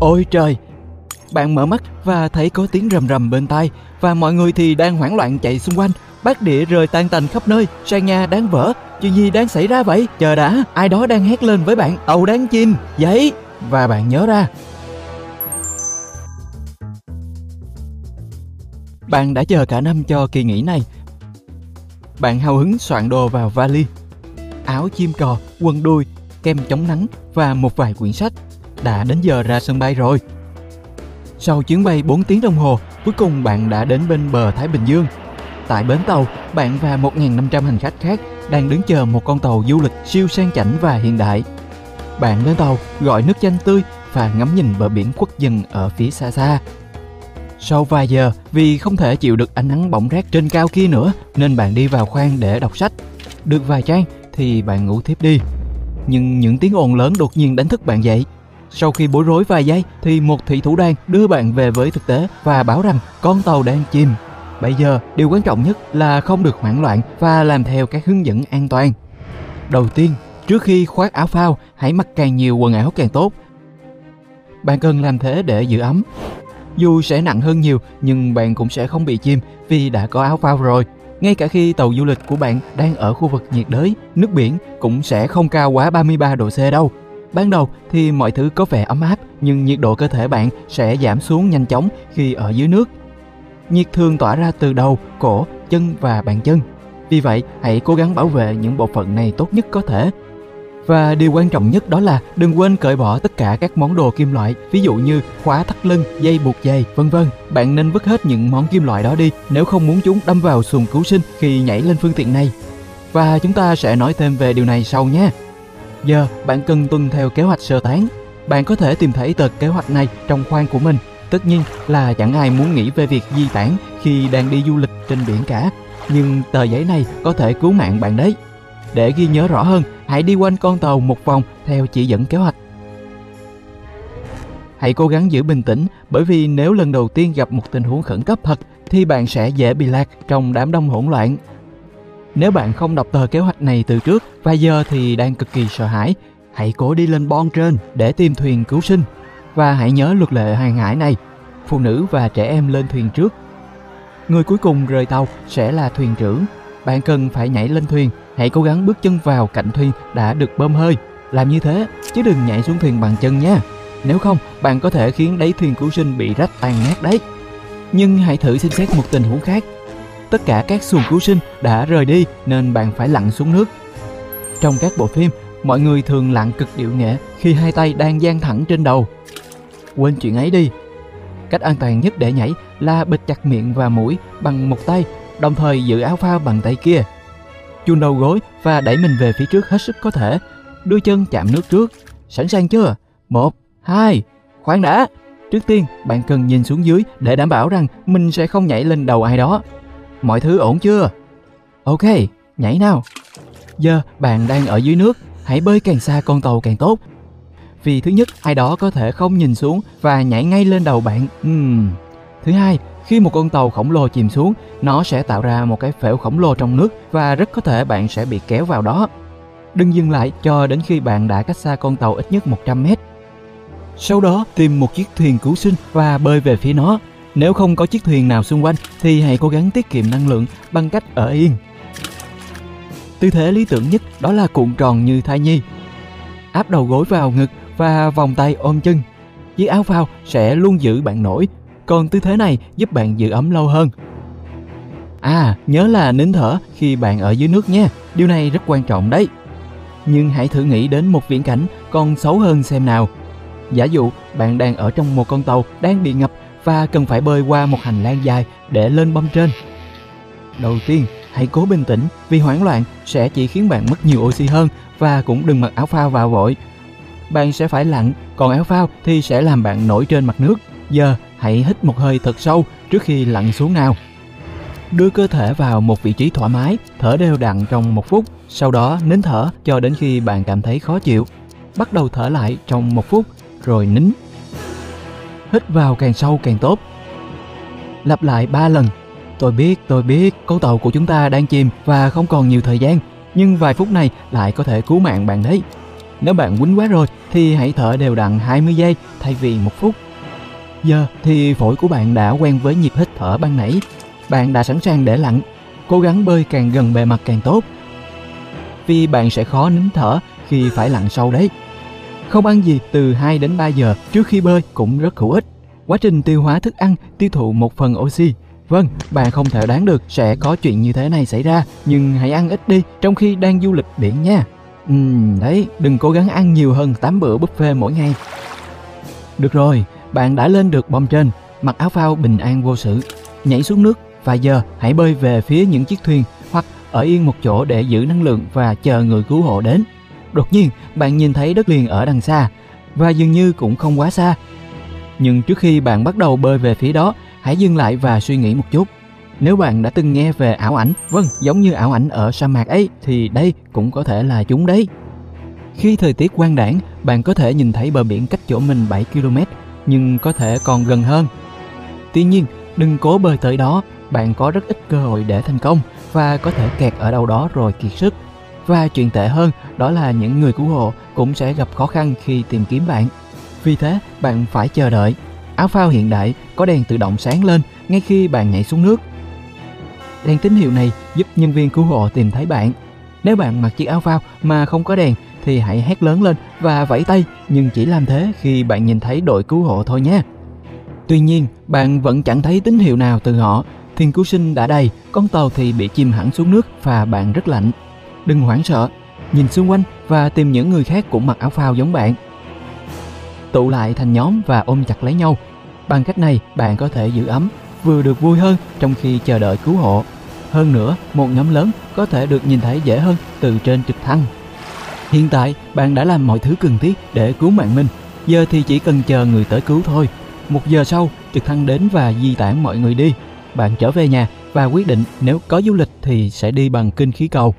Ôi trời! Bạn mở mắt và thấy có tiếng rầm rầm bên tai và mọi người thì đang hoảng loạn chạy xung quanh. Bát đĩa rơi tan tành khắp nơi, sàn nhà đang vỡ. Chuyện gì đang xảy ra vậy? Chờ đã, ai đó đang hét lên với bạn, tàu đang chìm, giấy Và bạn nhớ ra, Bạn đã chờ cả năm cho kỳ nghỉ này. Bạn hào hứng soạn đồ vào vali. Áo chim cò, quần đuôi, kem chống nắng và một vài quyển sách. Đã đến giờ ra sân bay rồi. Sau chuyến bay 4 tiếng đồng hồ, cuối cùng bạn đã đến bên bờ Thái Bình Dương. Tại bến tàu, bạn và 1.500 hành khách khác đang đứng chờ một con tàu du lịch siêu sang chảnh và hiện đại. Bạn lên tàu, gọi nước chanh tươi và ngắm nhìn bờ biển quốc dân ở phía xa xa. Sau vài giờ, vì không thể chịu được ánh nắng bỏng rát trên cao kia nữa, nên bạn đi vào khoang để đọc sách. Được vài trang thì bạn ngủ thiếp đi. Nhưng những tiếng ồn lớn đột nhiên đánh thức bạn dậy. Sau khi bối rối vài giây thì một thủy thủ đoàn đưa bạn về với thực tế và bảo rằng con tàu đang chìm. Bây giờ, điều quan trọng nhất là không được hoảng loạn và làm theo các hướng dẫn an toàn. Đầu tiên, trước khi khoác áo phao, hãy mặc càng nhiều quần áo càng tốt. Bạn cần làm thế để giữ ấm. Dù sẽ nặng hơn nhiều nhưng bạn cũng sẽ không bị chìm vì đã có áo phao rồi. Ngay cả khi tàu du lịch của bạn đang ở khu vực nhiệt đới, nước biển cũng sẽ không cao quá 33 độ C đâu. Ban đầu thì mọi thứ có vẻ ấm áp nhưng nhiệt độ cơ thể bạn sẽ giảm xuống nhanh chóng khi ở dưới nước. Nhiệt thường tỏa ra từ đầu, cổ, chân và bàn chân. Vì vậy, hãy cố gắng bảo vệ những bộ phận này tốt nhất có thể và điều quan trọng nhất đó là đừng quên cởi bỏ tất cả các món đồ kim loại, ví dụ như khóa thắt lưng, dây buộc giày, vân vân. Bạn nên vứt hết những món kim loại đó đi nếu không muốn chúng đâm vào xuồng cứu sinh khi nhảy lên phương tiện này. Và chúng ta sẽ nói thêm về điều này sau nhé. Giờ bạn cần tuân theo kế hoạch sơ tán. Bạn có thể tìm thấy tờ kế hoạch này trong khoang của mình. Tất nhiên là chẳng ai muốn nghĩ về việc di tản khi đang đi du lịch trên biển cả. Nhưng tờ giấy này có thể cứu mạng bạn đấy. Để ghi nhớ rõ hơn, hãy đi quanh con tàu một vòng theo chỉ dẫn kế hoạch. Hãy cố gắng giữ bình tĩnh bởi vì nếu lần đầu tiên gặp một tình huống khẩn cấp thật thì bạn sẽ dễ bị lạc trong đám đông hỗn loạn. Nếu bạn không đọc tờ kế hoạch này từ trước và giờ thì đang cực kỳ sợ hãi, hãy cố đi lên bon trên để tìm thuyền cứu sinh. Và hãy nhớ luật lệ hàng hải này, phụ nữ và trẻ em lên thuyền trước. Người cuối cùng rời tàu sẽ là thuyền trưởng. Bạn cần phải nhảy lên thuyền hãy cố gắng bước chân vào cạnh thuyền đã được bơm hơi. Làm như thế, chứ đừng nhảy xuống thuyền bằng chân nha. Nếu không, bạn có thể khiến đáy thuyền cứu sinh bị rách tan nát đấy. Nhưng hãy thử xem xét một tình huống khác. Tất cả các xuồng cứu sinh đã rời đi nên bạn phải lặn xuống nước. Trong các bộ phim, mọi người thường lặn cực điệu nghệ khi hai tay đang dang thẳng trên đầu. Quên chuyện ấy đi. Cách an toàn nhất để nhảy là bịt chặt miệng và mũi bằng một tay, đồng thời giữ áo phao bằng tay kia chun đầu gối và đẩy mình về phía trước hết sức có thể. Đôi chân chạm nước trước. Sẵn sàng chưa? Một, hai, khoan đã. Trước tiên, bạn cần nhìn xuống dưới để đảm bảo rằng mình sẽ không nhảy lên đầu ai đó. Mọi thứ ổn chưa? Ok, nhảy nào. Giờ bạn đang ở dưới nước, hãy bơi càng xa con tàu càng tốt. Vì thứ nhất, ai đó có thể không nhìn xuống và nhảy ngay lên đầu bạn. Uhm. Thứ hai, khi một con tàu khổng lồ chìm xuống, nó sẽ tạo ra một cái phễu khổng lồ trong nước và rất có thể bạn sẽ bị kéo vào đó. Đừng dừng lại cho đến khi bạn đã cách xa con tàu ít nhất 100 mét. Sau đó tìm một chiếc thuyền cứu sinh và bơi về phía nó. Nếu không có chiếc thuyền nào xung quanh thì hãy cố gắng tiết kiệm năng lượng bằng cách ở yên. Tư thế lý tưởng nhất đó là cuộn tròn như thai nhi. Áp đầu gối vào ngực và vòng tay ôm chân. Chiếc áo phao sẽ luôn giữ bạn nổi còn tư thế này giúp bạn giữ ấm lâu hơn. À, nhớ là nín thở khi bạn ở dưới nước nha, điều này rất quan trọng đấy. Nhưng hãy thử nghĩ đến một viễn cảnh còn xấu hơn xem nào. Giả dụ bạn đang ở trong một con tàu đang bị ngập và cần phải bơi qua một hành lang dài để lên bông trên. Đầu tiên, hãy cố bình tĩnh vì hoảng loạn sẽ chỉ khiến bạn mất nhiều oxy hơn và cũng đừng mặc áo phao vào vội. Bạn sẽ phải lặn, còn áo phao thì sẽ làm bạn nổi trên mặt nước. Giờ hãy hít một hơi thật sâu trước khi lặn xuống nào. Đưa cơ thể vào một vị trí thoải mái, thở đều đặn trong một phút, sau đó nín thở cho đến khi bạn cảm thấy khó chịu. Bắt đầu thở lại trong một phút, rồi nín. Hít vào càng sâu càng tốt. Lặp lại 3 lần. Tôi biết, tôi biết, con tàu của chúng ta đang chìm và không còn nhiều thời gian, nhưng vài phút này lại có thể cứu mạng bạn đấy. Nếu bạn quýnh quá rồi thì hãy thở đều đặn 20 giây thay vì một phút. Giờ thì phổi của bạn đã quen với nhịp hít thở ban nãy. Bạn đã sẵn sàng để lặn. Cố gắng bơi càng gần bề mặt càng tốt. Vì bạn sẽ khó nín thở khi phải lặn sâu đấy. Không ăn gì từ 2 đến 3 giờ trước khi bơi cũng rất hữu ích. Quá trình tiêu hóa thức ăn tiêu thụ một phần oxy. Vâng, bạn không thể đoán được sẽ có chuyện như thế này xảy ra, nhưng hãy ăn ít đi trong khi đang du lịch biển nha. Ừm, đấy, đừng cố gắng ăn nhiều hơn 8 bữa buffet mỗi ngày. Được rồi, bạn đã lên được bom trên, mặc áo phao bình an vô sự, nhảy xuống nước và giờ hãy bơi về phía những chiếc thuyền hoặc ở yên một chỗ để giữ năng lượng và chờ người cứu hộ đến. Đột nhiên, bạn nhìn thấy đất liền ở đằng xa và dường như cũng không quá xa. Nhưng trước khi bạn bắt đầu bơi về phía đó, hãy dừng lại và suy nghĩ một chút. Nếu bạn đã từng nghe về ảo ảnh, vâng, giống như ảo ảnh ở sa mạc ấy, thì đây cũng có thể là chúng đấy. Khi thời tiết quang đảng, bạn có thể nhìn thấy bờ biển cách chỗ mình 7 km, nhưng có thể còn gần hơn. Tuy nhiên, đừng cố bơi tới đó, bạn có rất ít cơ hội để thành công và có thể kẹt ở đâu đó rồi kiệt sức. Và chuyện tệ hơn đó là những người cứu hộ cũng sẽ gặp khó khăn khi tìm kiếm bạn. Vì thế, bạn phải chờ đợi. Áo phao hiện đại có đèn tự động sáng lên ngay khi bạn nhảy xuống nước. Đèn tín hiệu này giúp nhân viên cứu hộ tìm thấy bạn. Nếu bạn mặc chiếc áo phao mà không có đèn thì hãy hét lớn lên và vẫy tay nhưng chỉ làm thế khi bạn nhìn thấy đội cứu hộ thôi nhé. Tuy nhiên, bạn vẫn chẳng thấy tín hiệu nào từ họ. Thuyền cứu sinh đã đầy, con tàu thì bị chìm hẳn xuống nước và bạn rất lạnh. Đừng hoảng sợ, nhìn xung quanh và tìm những người khác cũng mặc áo phao giống bạn. Tụ lại thành nhóm và ôm chặt lấy nhau. Bằng cách này, bạn có thể giữ ấm, vừa được vui hơn trong khi chờ đợi cứu hộ. Hơn nữa, một nhóm lớn có thể được nhìn thấy dễ hơn từ trên trực thăng. Hiện tại, bạn đã làm mọi thứ cần thiết để cứu mạng mình. Giờ thì chỉ cần chờ người tới cứu thôi. Một giờ sau, trực thăng đến và di tản mọi người đi. Bạn trở về nhà và quyết định nếu có du lịch thì sẽ đi bằng kinh khí cầu.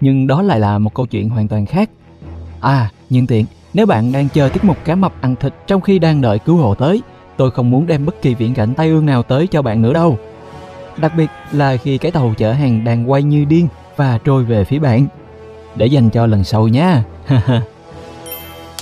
Nhưng đó lại là một câu chuyện hoàn toàn khác. À, nhân tiện, nếu bạn đang chờ tiết mục cá mập ăn thịt trong khi đang đợi cứu hộ tới, tôi không muốn đem bất kỳ viễn cảnh tai ương nào tới cho bạn nữa đâu. Đặc biệt là khi cái tàu chở hàng đang quay như điên và trôi về phía bạn. Để dành cho lần sau nha.